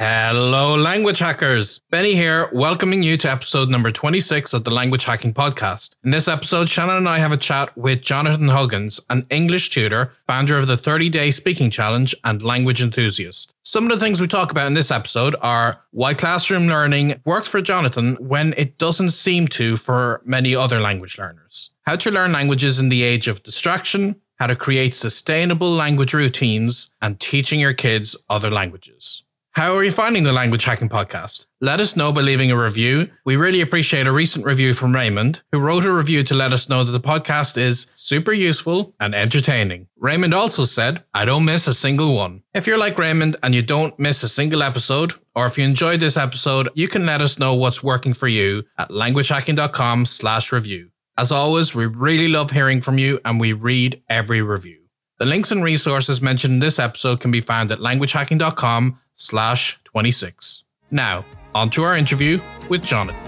Hello, language hackers. Benny here, welcoming you to episode number 26 of the Language Hacking Podcast. In this episode, Shannon and I have a chat with Jonathan Huggins, an English tutor, founder of the 30 Day Speaking Challenge, and language enthusiast. Some of the things we talk about in this episode are why classroom learning works for Jonathan when it doesn't seem to for many other language learners, how to learn languages in the age of distraction, how to create sustainable language routines, and teaching your kids other languages. How are you finding the Language Hacking Podcast? Let us know by leaving a review. We really appreciate a recent review from Raymond, who wrote a review to let us know that the podcast is super useful and entertaining. Raymond also said, I don't miss a single one. If you're like Raymond and you don't miss a single episode, or if you enjoyed this episode, you can let us know what's working for you at languagehacking.com slash review. As always, we really love hearing from you and we read every review. The links and resources mentioned in this episode can be found at languagehacking.com slash 26. Now, on to our interview with Jonathan.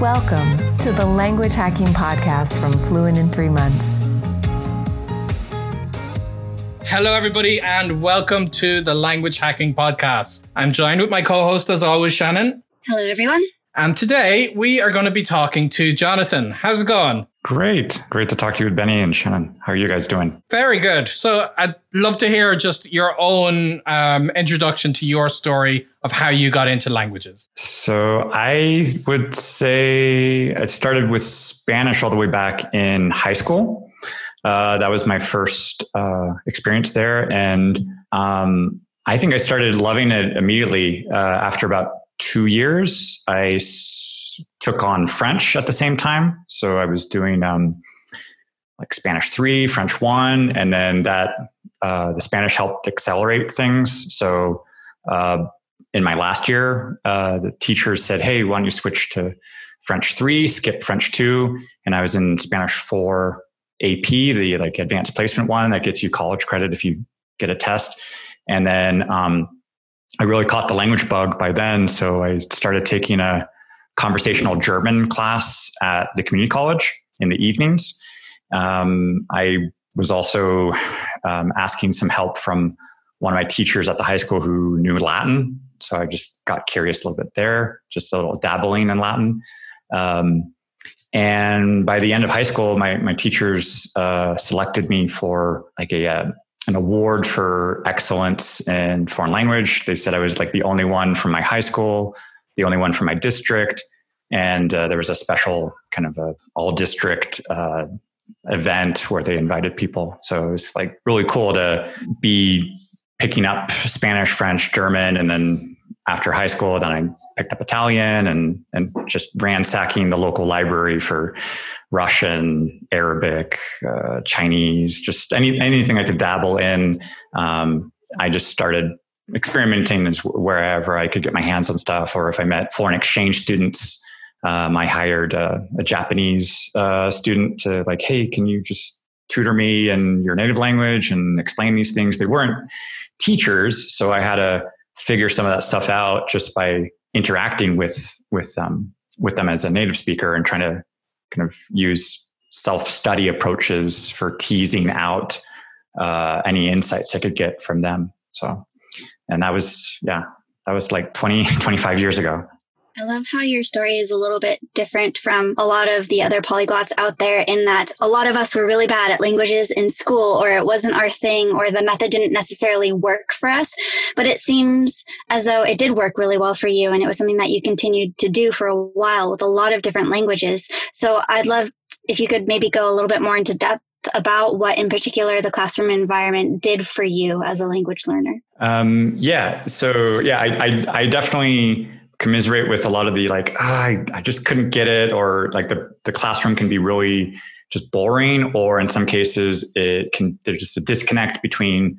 Welcome to the Language Hacking Podcast from Fluent in Three Months. Hello, everybody, and welcome to the Language Hacking Podcast. I'm joined with my co host, as always, Shannon. Hello, everyone. And today we are going to be talking to Jonathan. How's it going? Great. Great to talk to you with Benny and Shannon. How are you guys doing? Very good. So I'd love to hear just your own um, introduction to your story of how you got into languages. So I would say I started with Spanish all the way back in high school. Uh, that was my first uh, experience there. And um, I think I started loving it immediately uh, after about two years. I s- took on French at the same time. So I was doing um, like Spanish three, French one, and then that uh, the Spanish helped accelerate things. So uh, in my last year, uh, the teachers said, "Hey, why don't you switch to French three, skip French two?" And I was in Spanish four AP, the like advanced placement one that gets you college credit if you get a test. And then um, I really caught the language bug by then. So I started taking a conversational German class at the community college in the evenings. Um, I was also um, asking some help from one of my teachers at the high school who knew Latin. So I just got curious a little bit there, just a little dabbling in Latin. Um, and by the end of high school, my, my teachers uh, selected me for like a, uh, an award for excellence in foreign language. They said I was like the only one from my high school, the only one from my district, and uh, there was a special kind of a all district uh, event where they invited people. So it was like really cool to be picking up Spanish, French, German, and then after high school, then I picked up Italian and and just ransacking the local library for Russian, Arabic, uh, Chinese, just any anything I could dabble in. Um, I just started experimenting wherever I could get my hands on stuff, or if I met foreign exchange students, um, I hired a, a Japanese uh, student to like, hey, can you just tutor me in your native language and explain these things? They weren't teachers, so I had to figure some of that stuff out just by interacting with with um, with them as a native speaker and trying to kind of use self study approaches for teasing out uh, any insights I could get from them. So, and that was yeah, that was like 20, 25 years ago. I love how your story is a little bit different from a lot of the other polyglots out there in that a lot of us were really bad at languages in school or it wasn't our thing or the method didn't necessarily work for us. But it seems as though it did work really well for you and it was something that you continued to do for a while with a lot of different languages. So I'd love if you could maybe go a little bit more into depth about what in particular the classroom environment did for you as a language learner. Um, yeah. So yeah, I, I, I definitely commiserate with a lot of the like ah, I, I just couldn't get it or like the, the classroom can be really just boring or in some cases it can there's just a disconnect between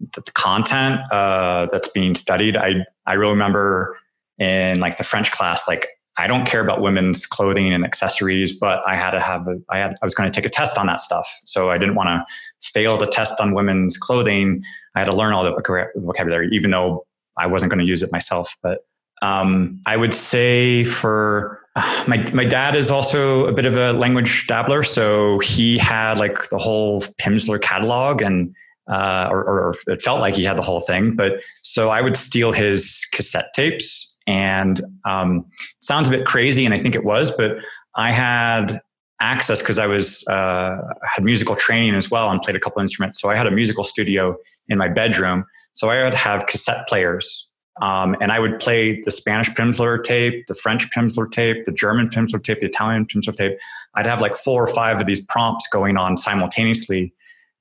the, the content uh, that's being studied. I i remember in like the french class like i don't care about women's clothing and accessories but i had to have a, i had i was going to take a test on that stuff. So i didn't want to fail the test on women's clothing. I had to learn all the vocabulary even though i wasn't going to use it myself but um, I would say for my my dad is also a bit of a language dabbler, so he had like the whole Pimsleur catalog, and uh, or, or, it felt like he had the whole thing. But so I would steal his cassette tapes, and um, sounds a bit crazy, and I think it was, but I had access because I was uh, had musical training as well and played a couple instruments. So I had a musical studio in my bedroom. So I would have cassette players um, and I would play the Spanish Pimsleur tape, the French Pimsleur tape, the German Pimsleur tape, the Italian Pimsleur tape. I'd have like four or five of these prompts going on simultaneously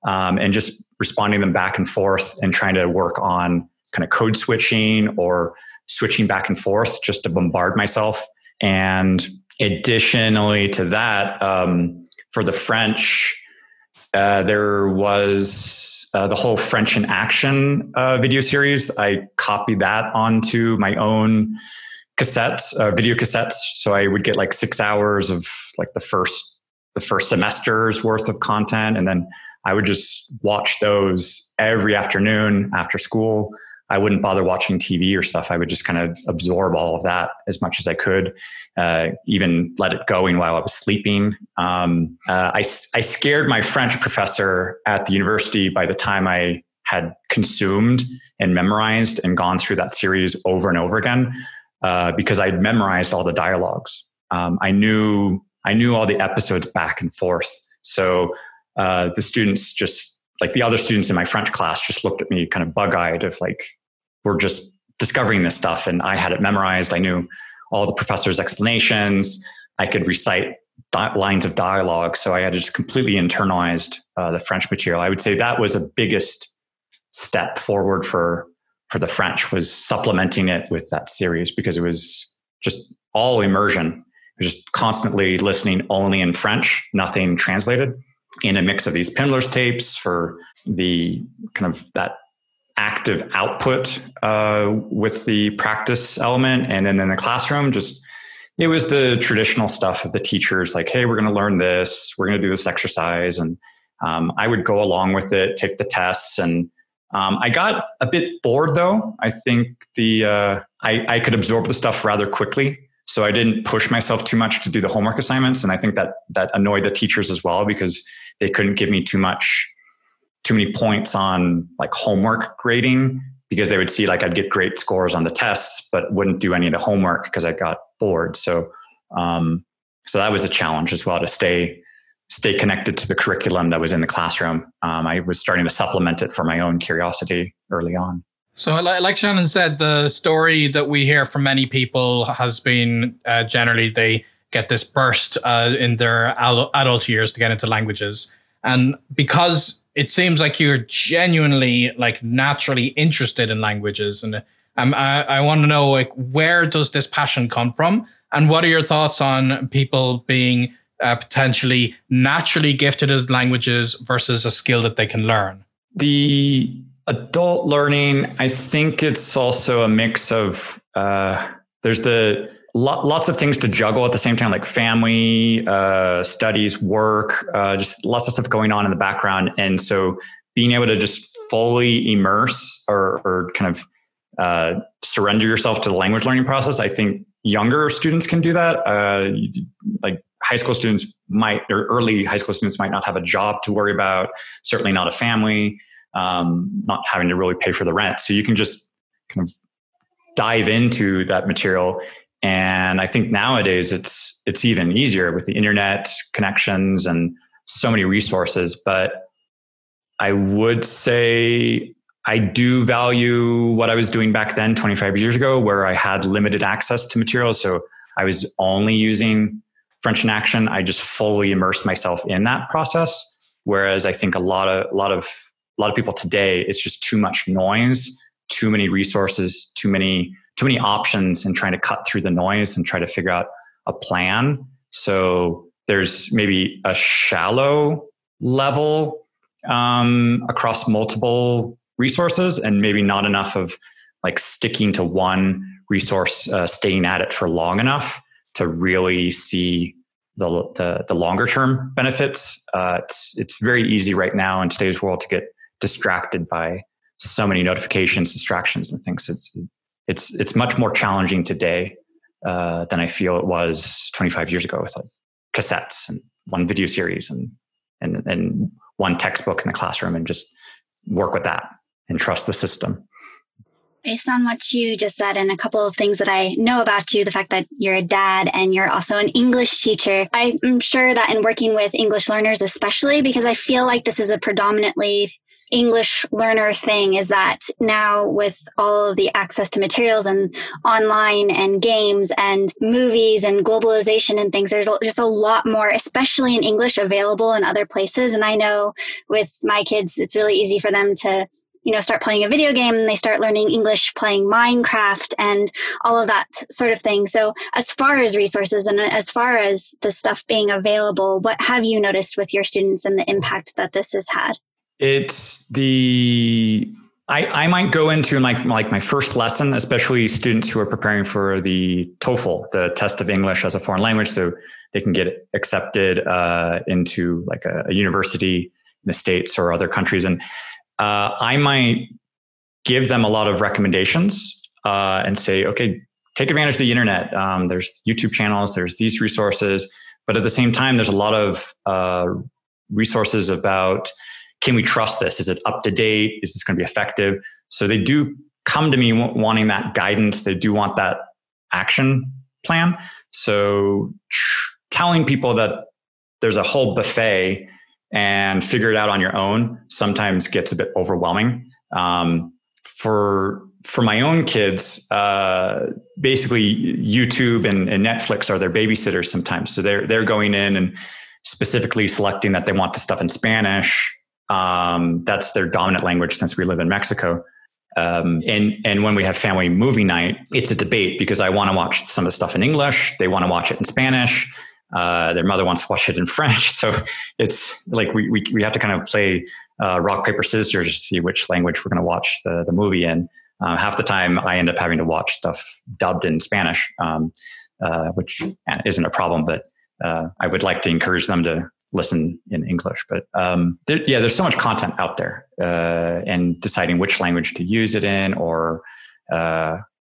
um, and just responding them back and forth and trying to work on kind of code switching or switching back and forth just to bombard myself. And additionally to that, um, for the French, uh, there was uh, the whole French in Action uh, video series. I copied that onto my own cassettes, uh, video cassettes. So I would get like six hours of like the first the first semester's worth of content, and then I would just watch those every afternoon after school. I wouldn't bother watching TV or stuff. I would just kind of absorb all of that as much as I could, uh, even let it going while I was sleeping. Um, uh, I, I scared my French professor at the university by the time I had consumed and memorized and gone through that series over and over again uh, because I'd memorized all the dialogues. Um, I knew I knew all the episodes back and forth. So uh, the students just like the other students in my French class just looked at me kind of bug eyed of like, we're just discovering this stuff. And I had it memorized. I knew all the professor's explanations. I could recite lines of dialogue. So I had just completely internalized uh, the French material. I would say that was a biggest step forward for, for the French was supplementing it with that series because it was just all immersion. Just constantly listening only in French, nothing translated in a mix of these Pimsleur's tapes for the kind of that active output uh, with the practice element. And then in the classroom, just it was the traditional stuff of the teachers like, hey, we're going to learn this, we're going to do this exercise. And um, I would go along with it, take the tests. And um, I got a bit bored though. I think the uh, I, I could absorb the stuff rather quickly. So I didn't push myself too much to do the homework assignments. And I think that that annoyed the teachers as well because they couldn't give me too much, too many points on like homework grading because they would see like I'd get great scores on the tests, but wouldn't do any of the homework because I got bored. So, um, so that was a challenge as well to stay stay connected to the curriculum that was in the classroom. Um, I was starting to supplement it for my own curiosity early on. So, like Shannon said, the story that we hear from many people has been uh, generally they get this burst uh, in their adult years to get into languages. And because it seems like you're genuinely, like, naturally interested in languages, and um, I, I want to know, like, where does this passion come from? And what are your thoughts on people being uh, potentially naturally gifted at languages versus a skill that they can learn? The adult learning, I think it's also a mix of uh, there's the lots of things to juggle at the same time, like family, uh, studies, work, uh, just lots of stuff going on in the background. And so being able to just fully immerse or, or kind of uh, surrender yourself to the language learning process, I think younger students can do that. Uh, like high school students might, or early high school students might not have a job to worry about, certainly not a family, um, not having to really pay for the rent. So you can just kind of dive into that material and I think nowadays it's it's even easier with the internet connections and so many resources. But I would say I do value what I was doing back then, 25 years ago, where I had limited access to materials. So I was only using French in action. I just fully immersed myself in that process. Whereas I think a lot of a lot of a lot of people today, it's just too much noise, too many resources, too many too many options and trying to cut through the noise and try to figure out a plan. So there's maybe a shallow level um, across multiple resources and maybe not enough of like sticking to one resource, uh, staying at it for long enough to really see the, the, the longer term benefits. Uh, it's, it's very easy right now in today's world to get distracted by so many notifications, distractions, and things. It's it's it's much more challenging today uh, than I feel it was 25 years ago with like cassettes and one video series and, and, and one textbook in the classroom and just work with that and trust the system. Based on what you just said and a couple of things that I know about you, the fact that you're a dad and you're also an English teacher, I'm sure that in working with English learners, especially because I feel like this is a predominantly English learner thing is that now with all of the access to materials and online and games and movies and globalization and things, there's just a lot more, especially in English available in other places. And I know with my kids, it's really easy for them to you know, start playing a video game and they start learning English playing Minecraft and all of that sort of thing. So as far as resources and as far as the stuff being available, what have you noticed with your students and the impact that this has had? It's the I, I might go into like like my first lesson, especially students who are preparing for the TOEFL, the test of English as a foreign language, so they can get accepted uh, into like a, a, university in the states or other countries. And uh, I might give them a lot of recommendations uh, and say, okay, take advantage of the internet. Um, there's YouTube channels, there's these resources, but at the same time, there's a lot of uh, resources about can we trust this? Is it up to date? Is this going to be effective? So they do come to me wanting that guidance. They do want that action plan. So tr- telling people that there's a whole buffet and figure it out on your own sometimes gets a bit overwhelming. Um, for for my own kids, uh, basically YouTube and, and, Netflix are their babysitters sometimes. So they're they're going in and specifically selecting that they want the stuff in Spanish. Um, that's their dominant language since we live in Mexico. Um, and and when we have family movie night, it's a debate because I want to watch some of the stuff in English. They want to watch it in Spanish. Uh, their mother wants to watch it in French. So it's like we, we, we have to kind of play uh, rock, paper, scissors to see which language we're going to watch the, the movie in. Uh, half the time, I end up having to watch stuff dubbed in Spanish, um, uh, which isn't a problem, but uh, I would like to encourage them to listen in English. But um, there, yeah, there's so much content out there, uh, and deciding which language to use it in or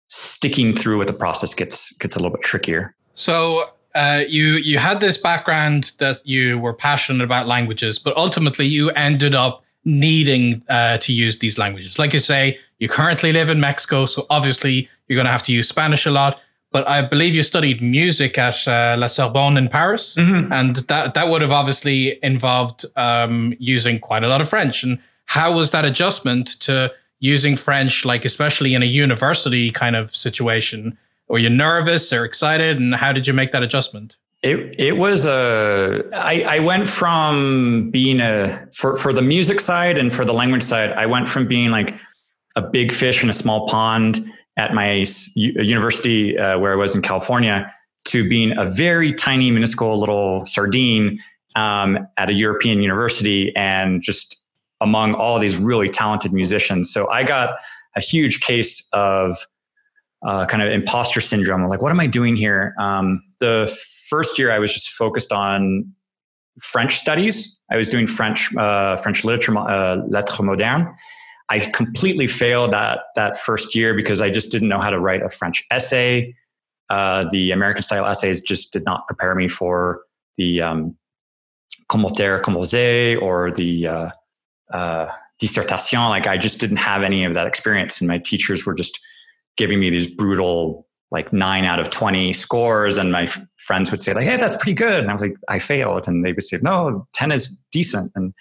sticking through with the process gets gets a little bit trickier. So uh, you you had this background that you were passionate about languages, but ultimately you ended up needing uh, to use these languages. Like you say, you currently live in Mexico, so obviously you're going to have to use Spanish a lot. But I believe you studied music at uh, La Sorbonne in Paris, mm-hmm. and that that would have obviously involved um, using quite a lot of French. And how was that adjustment to using French, like especially in a university kind of situation? Were you nervous or excited? And how did you make that adjustment? It it was a I, I went from being a for for the music side and for the language side I went from being like a big fish in a small pond at my university uh, where I was in California to being a very tiny minuscule little sardine um, at a European university and just among all these really talented musicians. So I got a huge case of uh, kind of imposter syndrome. Like, what am I doing here? Um, the first year, I was just focused on French studies. I was doing French uh, French literature, uh, lettres modernes. I completely failed that that first year because I just didn't know how to write a French essay. Uh, the American style essays just did not prepare me for the um, commentaire composé or the uh, uh, dissertation. Like I just didn't have any of that experience, and my teachers were just giving me these brutal like nine out of 20 scores. And my f- friends would say like, Hey, that's pretty good. And I was like, I failed. And they would say, no, 10 is decent. And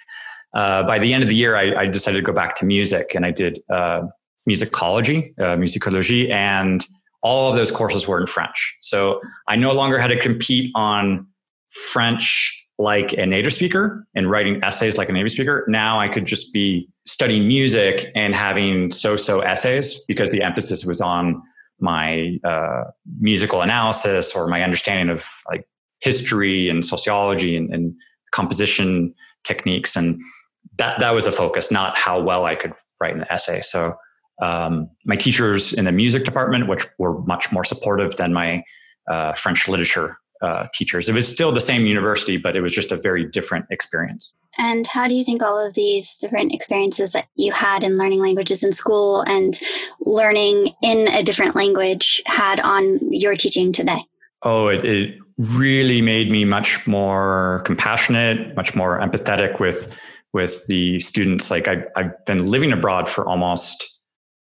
uh, by the end of the year, I, I, decided to go back to music and I did uh, musicology, uh, musicology, and all of those courses were in French. So I no longer had to compete on French like a native speaker and writing essays like a native speaker. Now I could just be studying music and having so-so essays because the emphasis was on my uh, musical analysis or my understanding of like history and sociology and, and composition techniques and that that was a focus not how well i could write an essay so um, my teachers in the music department which were much more supportive than my uh, french literature uh, teachers. It was still the same university, but it was just a very different experience. And how do you think all of these different experiences that you had in learning languages in school and learning in a different language had on your teaching today? Oh, it, it really made me much more compassionate, much more empathetic with with the students. Like I, I've been living abroad for almost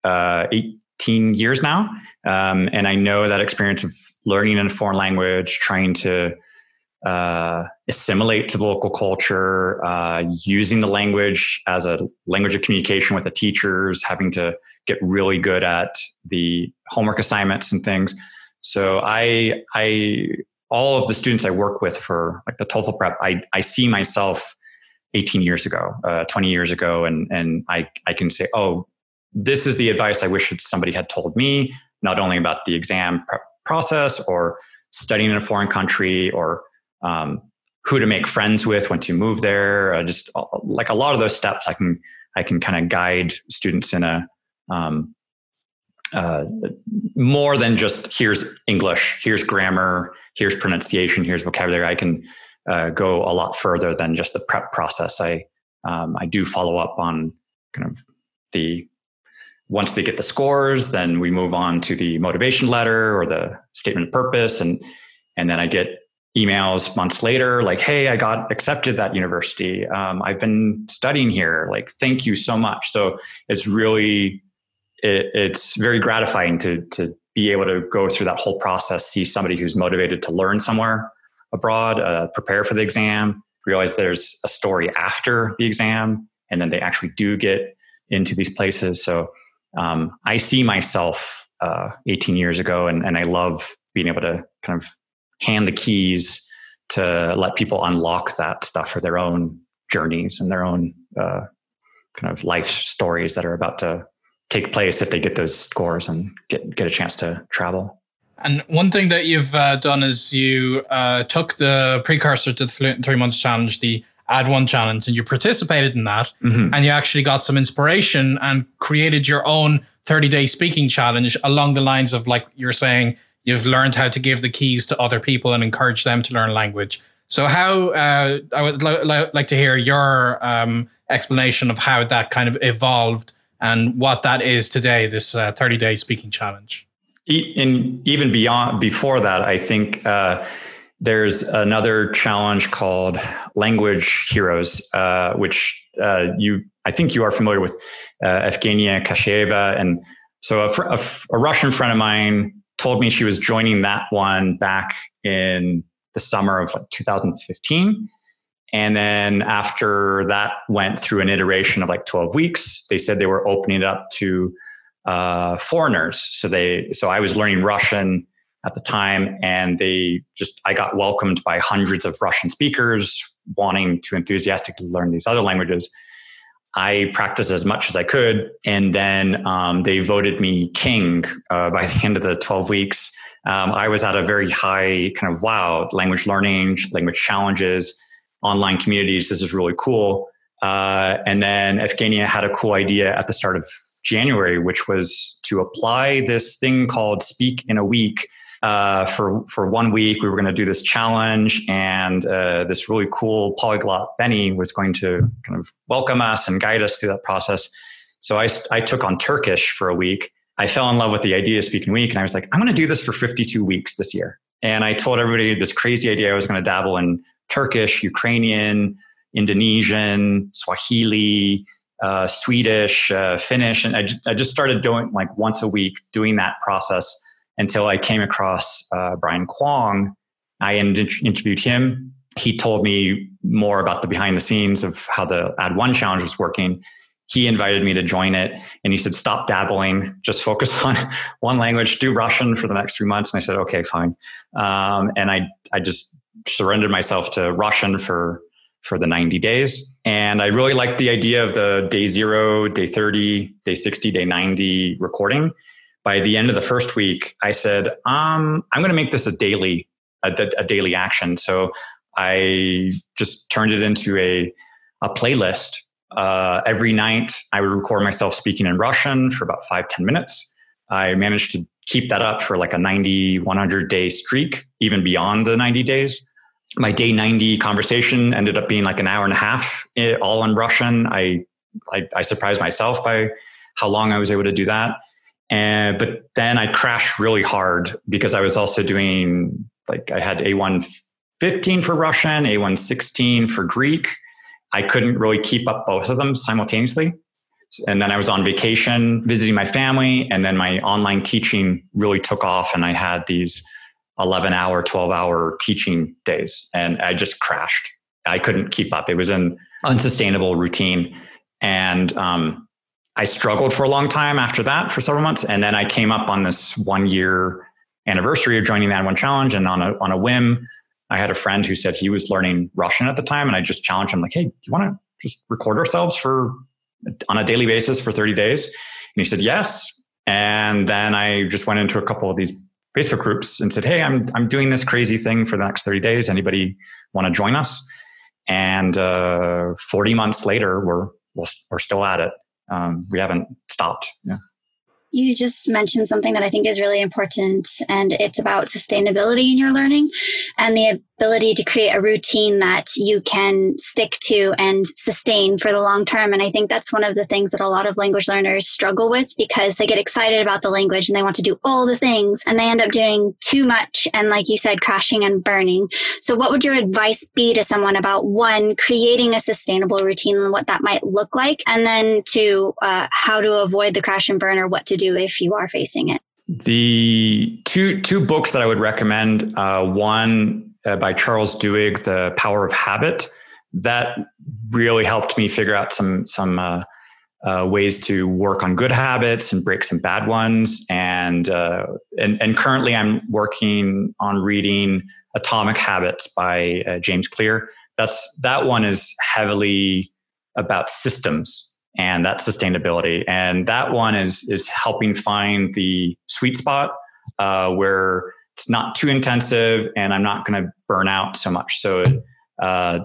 uh, 18 years now. Um, and I know that experience of learning in a foreign language, trying to uh, assimilate to the local culture, uh, using the language as a language of communication with the teachers, having to get really good at the homework assignments and things. So I, I, all of the students I work with for like the TOEFL prep, I, I see myself 18 years ago, uh, 20 years ago, and and I I can say, oh, this is the advice I wish somebody had told me, not only about the exam process or studying in a foreign country or um, who to make friends with once you move there. Uh, just uh, like a lot of those steps, I can I can kind of guide students in a um, uh, more than just here's English, here's grammar, here's pronunciation, here's vocabulary. I can uh, go a lot further than just the prep process. I um, I do follow up on kind of the once they get the scores, then we move on to the motivation letter or the statement of purpose, and and then I get emails months later like, "Hey, I got accepted that university. Um, I've been studying here. Like, thank you so much." So it's really it, it's very gratifying to to be able to go through that whole process, see somebody who's motivated to learn somewhere abroad, uh, prepare for the exam, realize there's a story after the exam, and then they actually do get into these places. So um, I see myself uh, 18 years ago, and, and I love being able to kind of hand the keys to let people unlock that stuff for their own journeys and their own uh, kind of life stories that are about to take place if they get those scores and get get a chance to travel. And one thing that you've uh, done is you uh, took the precursor to the Fluent Three Months Challenge, the Add One Challenge, and you participated in that, mm-hmm. and you actually got some inspiration and created your own 30 day speaking challenge along the lines of like you're saying you've learned how to give the keys to other people and encourage them to learn language. So how uh, I would lo- lo- like to hear your um, explanation of how that kind of evolved and what that is today. This 30 uh, day speaking challenge. Even beyond before that, I think uh, there's another challenge called Language Heroes, uh, which uh, you I think you are familiar with, uh, Evgenia Kasheva. And so a, a, a, Russian friend of mine told me she was joining that one back in the summer of like 2015. And then after that went through an iteration of like 12 weeks, they said they were opening it up to uh, foreigners. So they, so I was learning Russian at the time and they just i got welcomed by hundreds of russian speakers wanting to enthusiastically learn these other languages. I practiced as much as i could and then um, they voted me king uh, by the end of the 12 weeks. Um, i was at a very high kind of wow language learning language challenges online communities this is really cool. Uh, and then Evgenia had a cool idea at the start of January, which was to apply this thing called Speak in a Week uh, for for one week. We were going to do this challenge, and uh, this really cool polyglot Benny was going to kind of welcome us and guide us through that process. So I I took on Turkish for a week. I fell in love with the idea of speaking week, and I was like, I'm going to do this for 52 weeks this year. And I told everybody this crazy idea I was going to dabble in Turkish, Ukrainian, Indonesian, Swahili, uh, Swedish, uh, Finnish, and I, I just started doing like once a week doing that process until I came across uh, Brian Kwong. I interviewed him. He told me more about the behind the scenes of how the Add One challenge was working. He invited me to join it and he said, stop dabbling, just focus on one language, do Russian for the next three months. And I said, okay, fine. Um, and I, I just surrendered myself to Russian for, for the 90 days. And I really liked the idea of the day zero, day 30, day 60, day 90 recording by the end of the first week, I said, um, I'm going to make this a daily, a, a, daily action. So I just turned it into a, a playlist. Uh, every night I would record myself speaking in Russian for about five ten minutes. I managed to keep that up for like a 90, 100 day streak, even beyond the 90 days. My day 90 conversation ended up being like an hour and a half, eh, all in Russian. I, I, I surprised myself by how long I was able to do that. And, but then I crashed really hard because I was also doing like I had A1 15 for Russian, A1 16 for Greek. I couldn't really keep up both of them simultaneously. And then I was on vacation visiting my family. And then my online teaching really took off. And I had these 11 hour, 12 hour teaching days. And I just crashed. I couldn't keep up. It was an unsustainable routine. And um, I struggled for a long time after that for several months. And then I came up on this one year anniversary of joining the Add One Challenge. And on a, on a whim, I had a friend who said he was learning Russian at the time. And I just challenged him, like, hey, do you want to just record ourselves for on a daily basis for 30 days? And he said, yes. And then I just went into a couple of these Facebook groups and said, hey, I'm, I'm doing this crazy thing for the next 30 days. Anybody want to join us? And uh, 40 months later, we're, we're still at it. Um, we haven't stopped. Yeah. You just mentioned something that I think is really important, and it's about sustainability in your learning and the ability to create a routine that you can stick to and sustain for the long term. And I think that's one of the things that a lot of language learners struggle with because they get excited about the language and they want to do all the things and they end up doing too much. And like you said, crashing and burning. So what would your advice be to someone about one, creating a sustainable routine and what that might look like? And then two, uh, how to avoid the crash and burn or what to do if you are facing it? The two two books that I would recommend. Uh, one uh, by Charles Duhigg, The Power of Habit. That really helped me figure out some some uh, uh, ways to work on good habits and break some bad ones. And uh, and, and currently, I'm working on reading Atomic Habits by uh, James Clear. That's that one is heavily about systems and that sustainability. And that one is is helping find the sweet spot uh, where it's not too intensive and I'm not going to burn out so much. So, uh,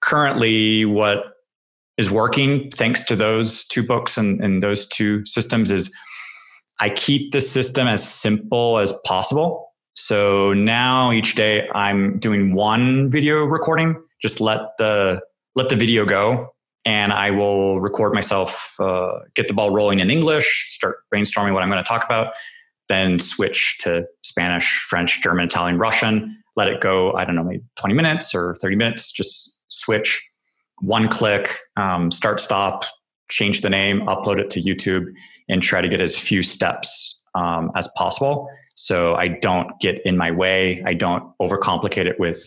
currently, what is working thanks to those two books and, and those two systems is I keep the system as simple as possible. So now each day I'm doing one video recording. Just let the let the video go, and I will record myself, uh, get the ball rolling in English, start brainstorming what I'm going to talk about, then switch to Spanish, French, German, Italian, Russian, let it go, I don't know, maybe 20 minutes or 30 minutes, just switch one click, um, start, stop, change the name, upload it to YouTube, and try to get as few steps um, as possible. So I don't get in my way. I don't overcomplicate it with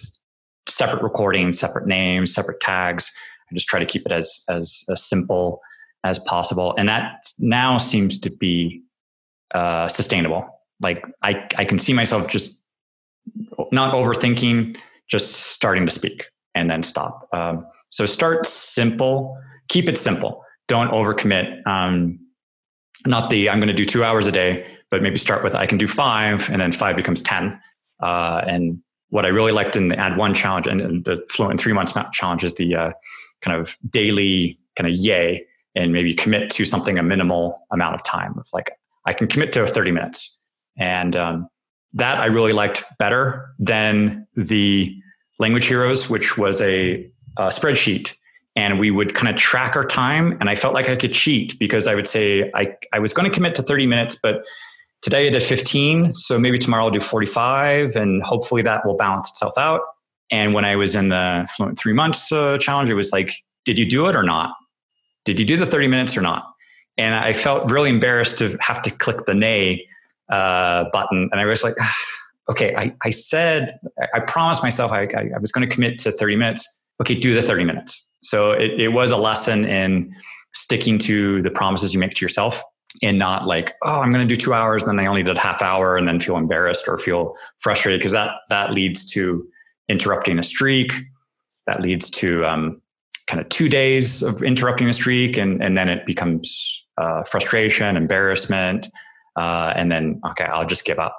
separate recordings, separate names, separate tags. I just try to keep it as, as, as simple as possible. And that now seems to be uh, sustainable. Like I, I can see myself just not overthinking, just starting to speak and then stop. Um, so start simple, keep it simple. Don't overcommit. Um, not the I'm going to do two hours a day, but maybe start with I can do five, and then five becomes ten. Uh, and what I really liked in the Add One challenge and, the Fluent in three months challenge is the uh, kind of daily kind of yay, and maybe commit to something a minimal amount of time of like I can commit to 30 minutes. And um, that I really liked better than the Language Heroes, which was a, a spreadsheet. And we would kind of track our time. And I felt like I could cheat because I would say I, I was going to commit to 30 minutes, but today I did 15. So maybe tomorrow I'll do 45. And hopefully that will balance itself out. And when I was in the Fluent Three Months uh, challenge, it was like, did you do it or not? Did you do the 30 minutes or not? And I felt really embarrassed to have to click the nay uh, button. And I was like, okay, I, I said, I promised myself I, I, I was going to commit to 30 minutes. Okay, do the 30 minutes. So it, it was a lesson in sticking to the promises you make to yourself and not like, oh, I'm going to do two hours and then I only did half hour and then feel embarrassed or feel frustrated because that, that leads to interrupting a streak. That leads to um, kind of two days of interrupting a streak and, and then it becomes uh, frustration, embarrassment, uh, and then okay, I'll just give up.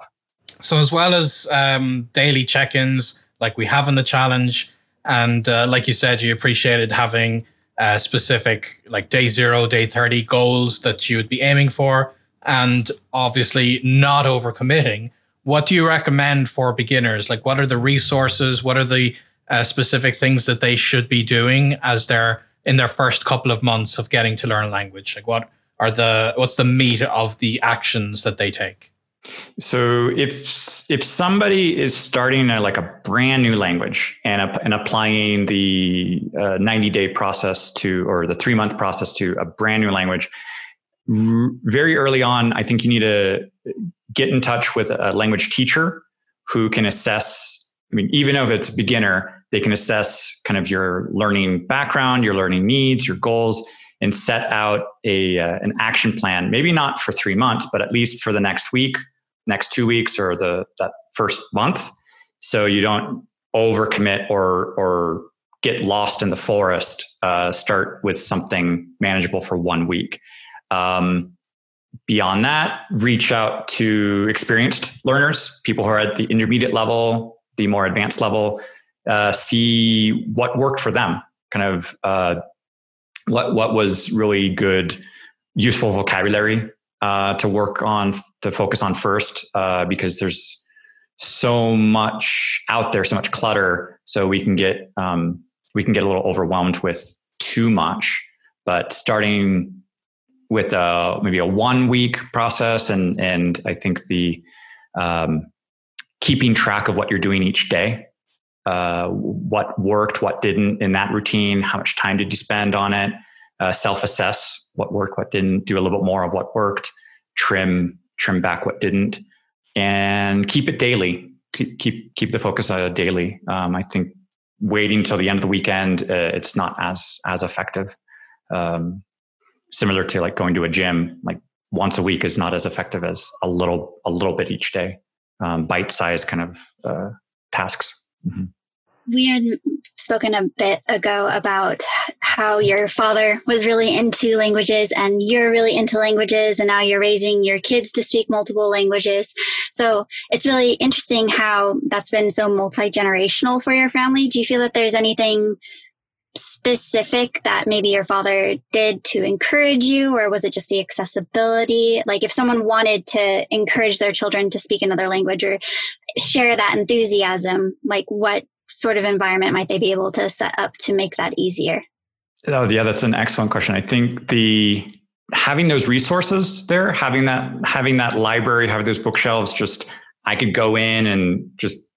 So as well as um, daily check-ins, like we have in the challenge, and uh, like you said, you appreciated having uh, specific like day zero, day thirty goals that you would be aiming for. and obviously not overcommitting. What do you recommend for beginners? Like, what are the resources? What are the uh, specific things that they should be doing as they're in their first couple of months of getting to learn a language? Like, what are the what's the meat of the actions that they take? So if if somebody is starting a, like a brand new language and and applying the uh, 90 day process to or the three month process to a brand new language, r- very early on, I think you need to get in touch with a language teacher who can assess. I mean, even if it's a beginner, they can assess kind of your learning background, your learning needs, your goals, and set out a uh, an action plan. Maybe not for three months, but at least for the next week, next two weeks, or the that first month. So you don't overcommit or or get lost in the forest. Uh, start with something manageable for one week. Um, beyond that, reach out to experienced learners, people who are at the intermediate level, the more advanced level. Uh, see what worked for them. Kind of uh, what what was really good, useful vocabulary uh, to work on to focus on first, uh, because there's so much out there, so much clutter, so we can get um, we can get a little overwhelmed with too much. But starting with a, uh, maybe a one week process, and and I think the um, keeping track of what you're doing each day uh, what worked, what didn't in that routine, how much time did you spend on it, uh, self-assess what worked, what didn't, do a little bit more of what worked, trim trim back what didn't, and keep it daily. Keep keep, keep the focus uh, daily. Um, I think waiting till the end of the weekend, uh, it's not as as effective. Um, similar to like going to a gym, like once a week is not as effective as a little a little bit each day. Um, bite size kind of uh, tasks. Mm-hmm we had spoken a bit ago about how your father was really into languages and you're really into languages and now you're raising your kids to speak multiple languages. So it's really interesting how that's been so multi-generational for your family. Do you feel that there's anything specific that maybe your father did to encourage you or was it just the accessibility like if someone wanted to encourage their children to speak another language or share that enthusiasm like what sort of environment might they be able to set up to make that easier? Oh, yeah, that's an excellent question. I think the having those resources there, having that having that library, having those bookshelves, just I could go in and just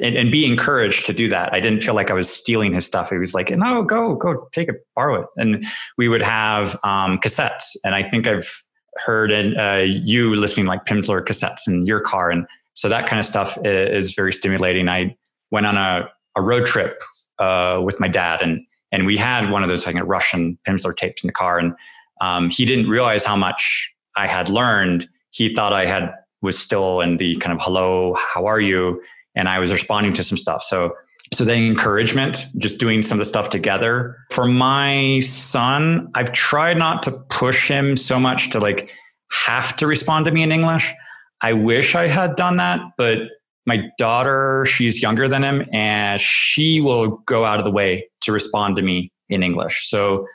and, and, be encouraged to do that. I didn't feel like I was stealing his stuff. He was like, "No, go, go, take it, borrow it." And we would have um, cassettes, and I think I've heard uh, you listening like Pimsleur cassettes in your car, and so that kind of stuff is very stimulating. I went on a a road trip uh, with my dad, and and we had one of those like Russian Pimsleur tapes in the car, and um, he didn't realize how much I had learned. He thought I had was still in the kind of hello, how are you, and I was responding to some stuff. So so then encouragement, just doing some of the stuff together. For my son, I've tried not to push him so much to like have to respond to me in English. I wish I had done that, but my daughter, she's younger than him, and she will go out of the way to respond to me in English. So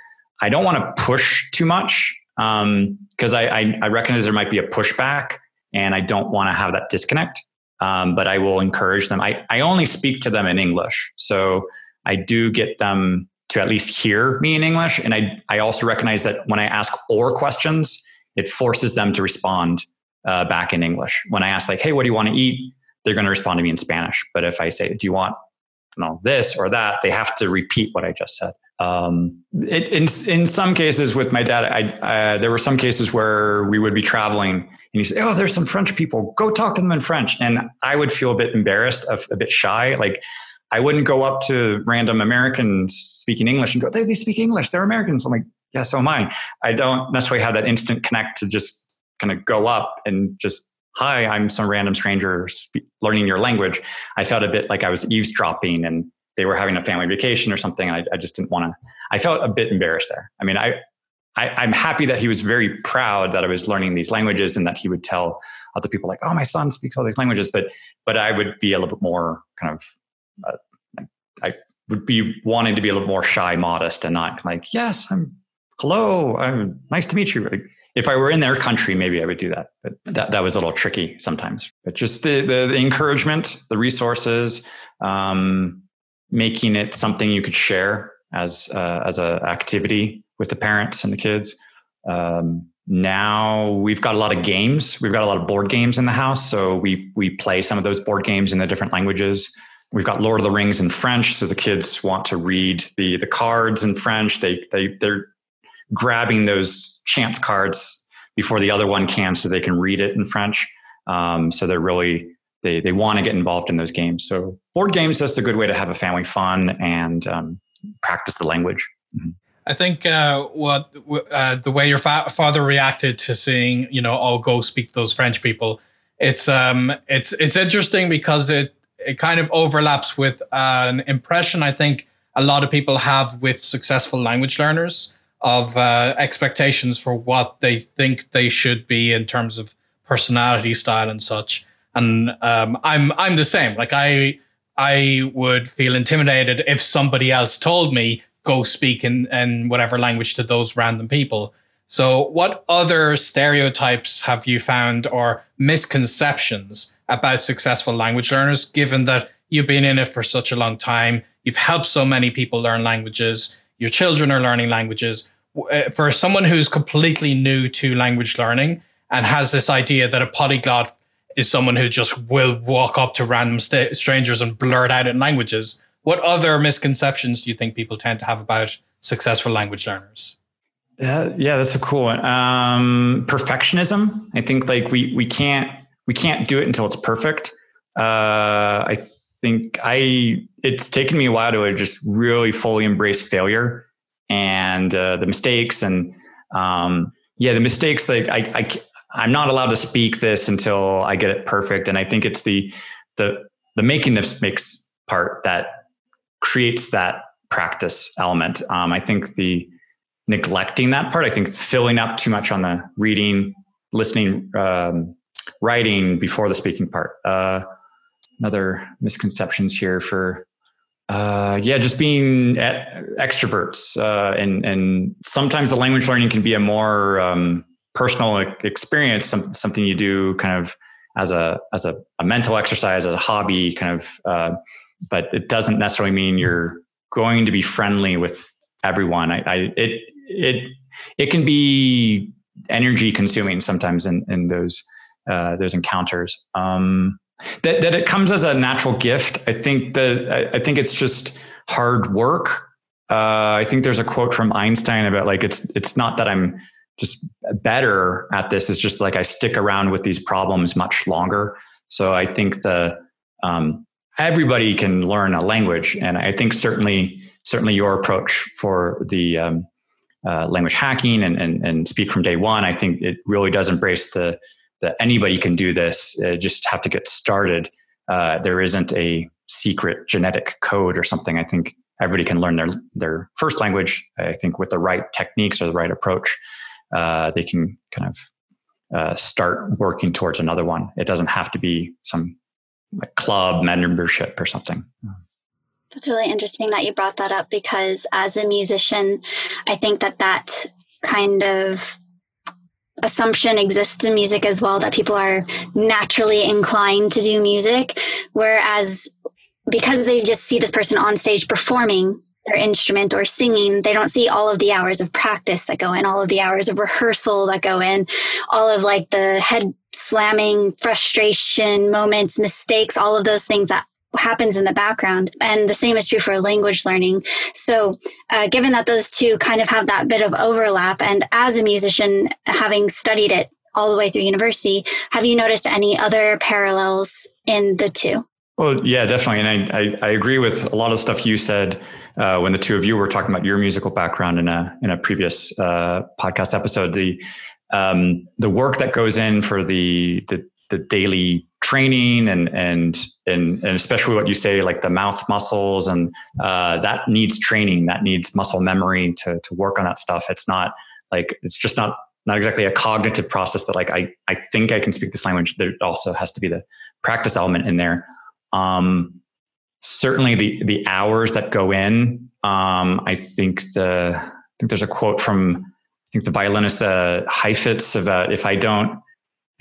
I don't want to push too much because um, I, I, I, recognize there might be a pushback, and I don't want to have that disconnect. Um, but I will encourage them. I, I only speak to them in English, so I do get them to at least hear me in English. And I, I also recognize that when I ask or questions, it forces them to respond uh, back in English. When I ask like, "Hey, what do you want to eat?" They're going to respond to me in Spanish. But if I say, do you want you know, this or that, they have to repeat what I just said. Um, it, in, in some cases with my dad, I, there were some cases where we would be traveling and you say, Oh, there's some French people, go talk to them in French. And I would feel a bit embarrassed, a, a bit shy. Like I wouldn't go up to random Americans speaking English and go, they, they speak English. They're Americans. I'm like, yeah, so am I. I don't necessarily have that instant connect to just kind of go up and just hi, I'm some random stranger learning your language. I felt a bit like I was eavesdropping and they were having a family vacation or something. I, I just didn't want to, I felt a bit embarrassed there. I mean, I, I, am happy that he was very proud that I was learning these languages and that he would tell other people like, "Oh, my son speaks all these languages." But but I would be a little bit more kind of, uh, I would be wanting to be a little more shy, modest, and not like, "Yes, I'm hello, I'm nice to meet you." Like, if I were in their country, maybe I would do that. But that, that was a little tricky sometimes. But just the, the, the encouragement, the resources, um, making it something you could share as, uh, as a activity with the parents and the kids. Um, now we've got a lot of games. We've got a lot of board games in the house. So we, we play some of those board games in the different languages. We've got Lord of the Rings in French. So the kids want to read the, the cards in French. They, they, they're grabbing those chance cards before the other one can so they can read it in French. Um, so they're really, they, they want to get involved in those games. So board games, that's a good way to have a family fun and um, practice the language. Mm-hmm. I think uh, what uh, the way your fa- father reacted to seeing, you know, oh, go speak to those French people. It's um, it's it's interesting because it it kind of overlaps with an impression I think a lot of people have with successful language learners of uh, expectations for what they think they should be in terms of personality style and such. And um, I'm I'm the same. Like I I would feel intimidated if somebody else told me go speak in, in whatever language to those random people. So, what other stereotypes have you found or misconceptions about successful language learners, given that you've been in it for such a long time? You've helped so many people learn languages, your children are learning languages. Uh, for someone who's completely new to language learning and has this idea that a polyglot is someone who just will walk up to random st- strangers and blurt out in languages, what other misconceptions do you think people tend to have about successful language learners? Yeah, yeah, that's a cool one. Um, perfectionism. I think like we we can't we can't do it until it's perfect. Uh, I think I it's taken me a while to just really fully embrace failure and uh, the mistakes and um, yeah, the mistakes. Like I, I I'm not allowed to speak this until I get it perfect, and I think it's the the the making this mix part that creates that practice element. Um, I think the neglecting that part, I think filling up too much on the reading, listening, um, writing before the speaking part. Uh, another misconceptions here for uh, yeah, just being at extroverts, uh, and and sometimes the language learning can be a more um, personal experience, some, something you do kind of as a as a, a mental exercise, as a hobby, kind of uh, but it doesn't necessarily mean you're going to be friendly with everyone. I, I it it it can be energy consuming sometimes in in those uh, those encounters. Um, that that it comes as a natural gift. I think that I, I think it's just hard work. Uh, I think there's a quote from Einstein about like it's it's not that I'm just better at this. It's just like I stick around with these problems much longer. So I think the um, everybody can learn a language, and I think certainly certainly your approach for the um, uh, language hacking and, and, and speak from day one, I think it really does embrace the that anybody can do this. Uh, just have to get started. Uh, there isn't a secret genetic code or something. I think everybody can learn their their first language. I think with the right techniques or the right approach, uh, they can kind of uh, start working towards another one. It doesn't have to be some like club membership or something. That's really interesting that you brought that up because as a musician, I think that that kind of assumption exists in music as well that people are naturally inclined to do music. Whereas because they just see this person on stage performing their instrument or singing they don't see all of the hours of practice that go in all of the hours of rehearsal that go in all of like the head slamming, frustration moments, mistakes, all of those things that happens in the background. And the same is true for language learning. So, uh, given that those two kind of have that bit of overlap, and as a musician, having studied it all the way through university, have you noticed any other parallels in the two? Well, yeah, definitely, and I, I, I agree with a lot of stuff you said uh, when the two of you were talking about your musical background in a in a previous uh, podcast episode. The um, the work that goes in for the, the, the daily training and, and and and especially what you say like the mouth muscles and uh, that needs training that needs muscle memory to to work on that stuff. It's not like it's just not not exactly a cognitive process that like I I think I can speak this language. There also has to be the practice element in there. Um, certainly the the hours that go in um, I think the I think there's a quote from I think the violinist, the Heifetz, about if I don't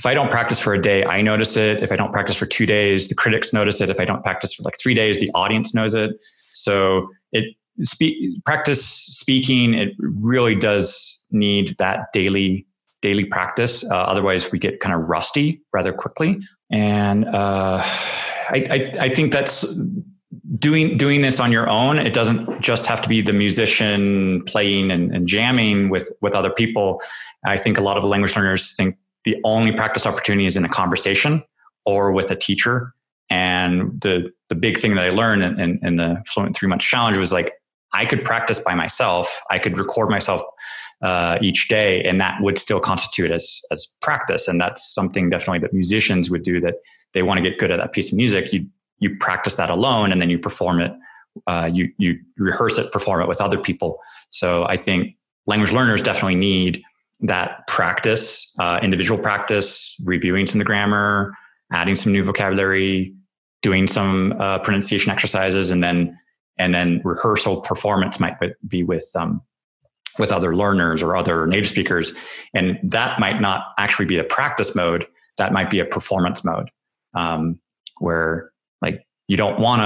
if I don't practice for a day, I notice it. If I don't practice for two days, the critics notice it. If I don't practice for like three days, the audience knows it. So it speak practice speaking. It really does need that daily daily practice. Uh, otherwise, we get kind of rusty rather quickly. And uh, I, I, I think that's doing doing this on your own. It doesn't just have to be the musician playing and, and jamming with with other people. I think a lot of language learners think the only practice opportunity is in a conversation or with a teacher. And the the big thing that I learned in, in, in the Fluent Three Months Challenge was like I could practice by myself. I could record myself uh, each day, and that would still constitute as as practice. And that's something definitely that musicians would do. That they want to get good at that piece of music. You you practice that alone, and then you perform it. Uh, you you rehearse it, perform it with other people. So I think language learners definitely need that practice, uh, individual practice, reviewing some of the grammar, adding some new vocabulary, doing some uh, pronunciation exercises, and then and then rehearsal performance might be with um, with other learners or other native speakers, and that might not actually be a practice mode. That might be a performance mode, um, where like you don't want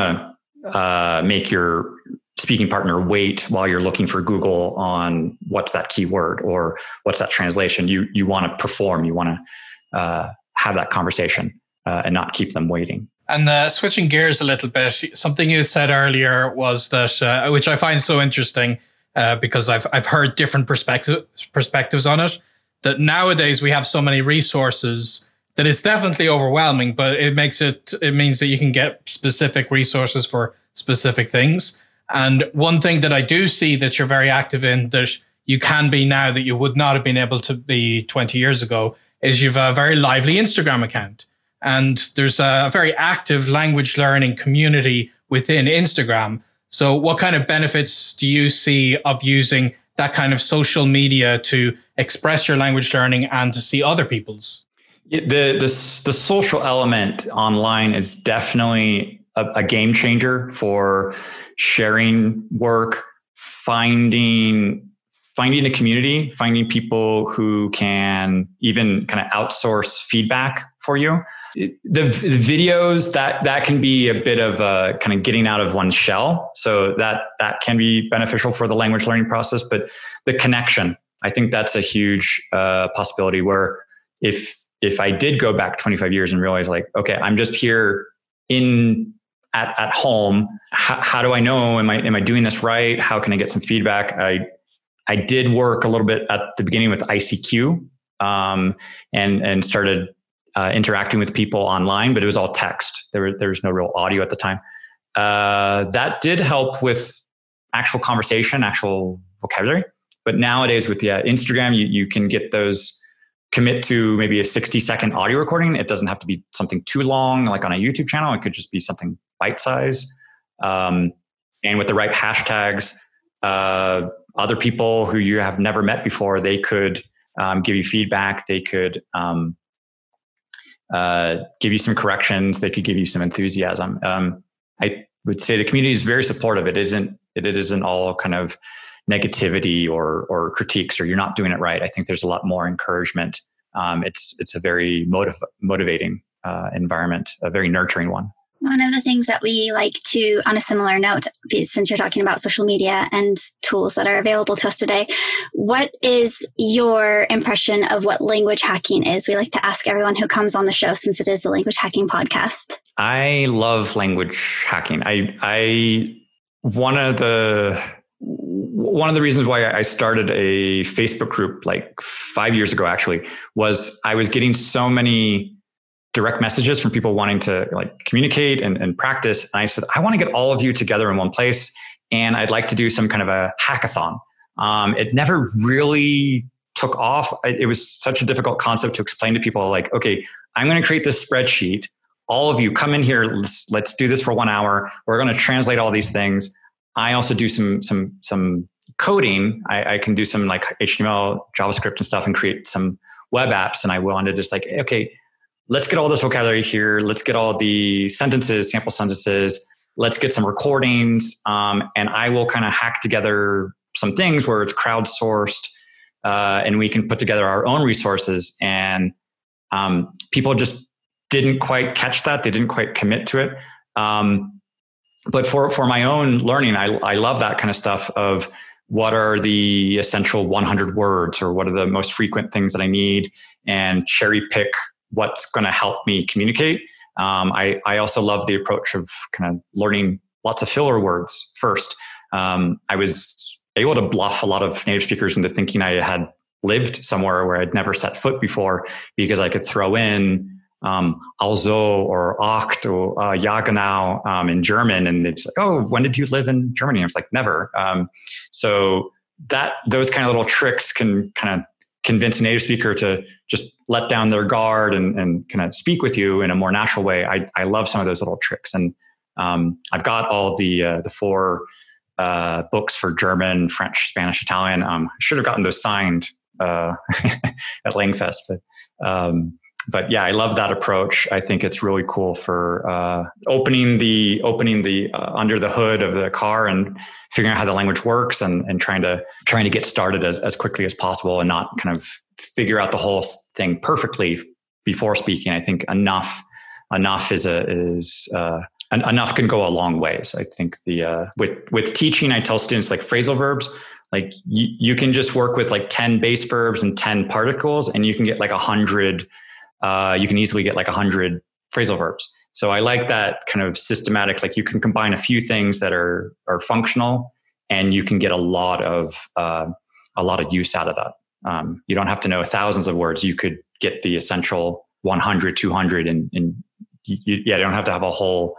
to uh, make your speaking partner wait while you're looking for Google on what's that keyword or what's that translation. You you want to perform. You want to uh, have that conversation uh, and not keep them waiting. And uh, switching gears a little bit, something you said earlier was that, uh, which I find so interesting, uh, because I've I've heard different perspectives perspectives on it. That nowadays we have so many resources that it's definitely overwhelming, but it makes it it means that you can get specific resources for specific things. And one thing that I do see that you're very active in that you can be now that you would not have been able to be 20 years ago is you've a very lively Instagram account. And there's a very active language learning community within Instagram. So, what kind of benefits do you see of using that kind of social media to express your language learning and to see other people's? The, the, the social element online is definitely a, a game changer for sharing work, finding finding a community, finding people who can even kind of outsource feedback for you. The, the, videos that that can be a bit of a kind of getting out of one's shell, so that that can be beneficial for the language learning process. But the connection, I think that's a huge uh, possibility. Where if if I did go back 25 years and realize like, okay, I'm just here in at, at home how, how do i know? Am i am i doing this right? How can i get some feedback? I i did work a little bit at the beginning with icq um, and and started uh, interacting with people online but it was all text. There, there was no real audio at the time. Uh, that did help with actual conversation actual vocabulary. But nowadays with the uh, instagram you, you can get those commit to maybe a 60 second audio recording. It doesn't have to be something too long, like on a YouTube channel. It could just be something bite size. Um, and with the right hashtags, uh, other people who you have never met before, they could um, give you feedback. They could um, uh, give you some corrections. They could give you some enthusiasm. Um, I would say the community is very supportive. It isn't. It, it isn't all kind of negativity or or critiques or you're not doing it right. I think there's a lot more encouragement. Um, it's it's a very motiv- motivating uh, environment, a very nurturing one. One of the things that we like to, on a similar note, since you're talking about social media and tools that are available to us today, what is your impression of what language hacking is? We like to ask everyone who comes on the show since it is a language hacking podcast. I love language hacking. I, I, one of the one of the reasons why I started a Facebook group like five years ago actually was I was getting so many direct messages from people wanting to like communicate and, and practice. And I said, I want to get all of you together in one place and I'd like to do some kind of a hackathon. Um, it never really took off. It was such a difficult concept to explain to people like, okay, I'm going to create this spreadsheet. All of you come in here. Let's, let's do this for one hour. We're going to translate all these things. I also do some some some coding. I, I, can do some like HTML, JavaScript, and stuff, and create some web apps. And I wanted to just like, okay, let's get all this vocabulary here. Let's get all the sentences, sample sentences. Let's get some recordings, um, and I will kind of hack together some things where it's crowdsourced uh, and we can put together our own resources. And um, people just didn't quite catch that; they didn't quite commit to it. Um, but for for my own learning, I I love that kind of stuff of what are the essential 100 words or what are the most frequent things that I need and cherry pick what's going to help me communicate. Um, I, I also love the approach of kind of learning lots of filler words first. Um, I was able to bluff a lot of native speakers into thinking I had lived somewhere where I'd never set foot before because I could throw in um, also or acht or uh, jagenau um, in German. And it's like, oh, when did you live in Germany? I was like, never. Um, so that those kind of little tricks can kind of convince a native speaker to just let down their guard and, and kind of speak with you in a more natural way. I, I love some of those little tricks. And um, I've got all the, uh, the four uh, books for German, French, Spanish, Italian. Um, I should have gotten those signed uh, at Langfest, but um, but yeah, I love that approach. I think it's really cool for uh, opening the opening the uh, under the hood of the car and figuring out how the language works and, and trying to trying to get started as, as quickly as possible and not kind of figure out the whole thing perfectly before speaking. I think enough enough is a is uh, enough can go a long ways. I think the uh, with with teaching, I tell students like phrasal verbs like you, you can just work with like 10 base verbs and 10 particles and you can get like a hundred uh, you can easily get like 100 phrasal verbs. So I like that kind of systematic, like you can combine a few things that are, are functional and you can get a lot of, uh, a lot of use out of that. Um, you don't have to know thousands of words. You could get the essential 100, 200 and, and you, yeah, you don't have to have a whole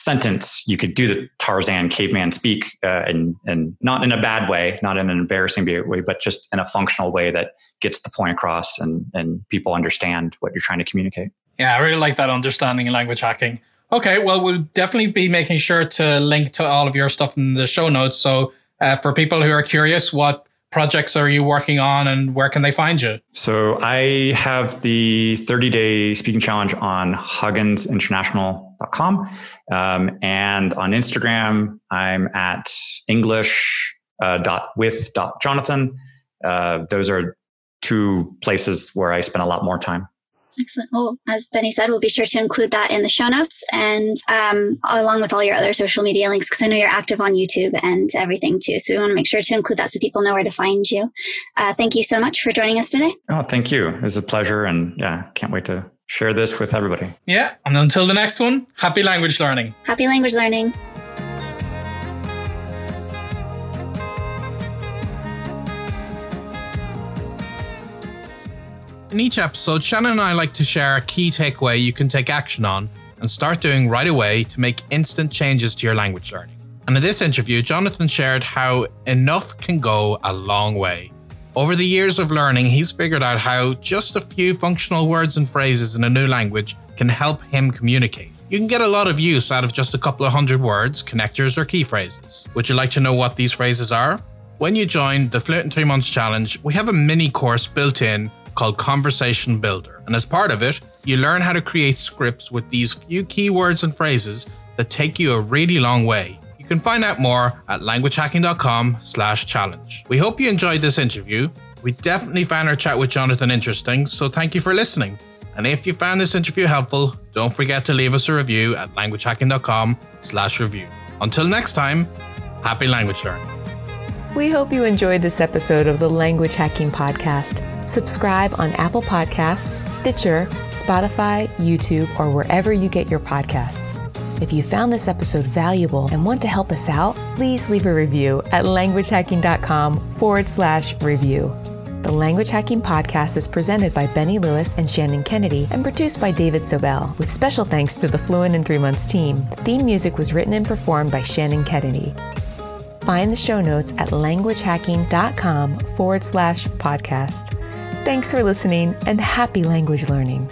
sentence, you could do the Tarzan caveman speak, uh, and and not in a bad way, not in an embarrassing way, but just in a functional way that gets the point across and and people understand what you're trying to communicate. Yeah, I really like that understanding in language hacking. Okay, well, we'll definitely be making sure to link to all of your stuff in the show notes. So uh, for people who are curious, what projects are you working on and where can they find you? So I have the 30 day speaking challenge on Um, and on Instagram, I'm at English uh, dot with dot Jonathan. Uh, those are two places where I spend a lot more time. Excellent. Well, as Benny said, we'll be sure to include that in the show notes and um, along with all your other social media links, because I know you're active on YouTube and everything too. So we want to make sure to include that so people know where to find you. Uh, thank you so much for joining us today. Oh, thank you. It was a pleasure. And yeah, can't wait to share this with everybody. Yeah. And until the next one, happy language learning. Happy language learning. In each episode, Shannon and I like to share a key takeaway you can take action on and start doing right away to make instant changes to your language learning. And in this interview, Jonathan shared how enough can go a long way. Over the years of learning, he's figured out how just a few functional words and phrases in a new language can help him communicate. You can get a lot of use out of just a couple of hundred words, connectors, or key phrases. Would you like to know what these phrases are? When you join the Fluent in 3 Months Challenge, we have a mini course built in called Conversation Builder. And as part of it, you learn how to create scripts with these few keywords and phrases that take you a really long way. Can find out more at languagehacking.com slash challenge. We hope you enjoyed this interview. We definitely found our chat with Jonathan interesting, so thank you for listening. And if you found this interview helpful, don't forget to leave us a review at languagehacking.com slash review. Until next time, happy language learning. We hope you enjoyed this episode of the Language Hacking Podcast. Subscribe on Apple Podcasts, Stitcher, Spotify, YouTube, or wherever you get your podcasts. If you found this episode valuable and want to help us out, please leave a review at languagehacking.com forward slash review. The Language Hacking Podcast is presented by Benny Lewis and Shannon Kennedy and produced by David Sobel, with special thanks to the Fluent in Three Months team. The theme music was written and performed by Shannon Kennedy. Find the show notes at languagehacking.com forward slash podcast. Thanks for listening and happy language learning.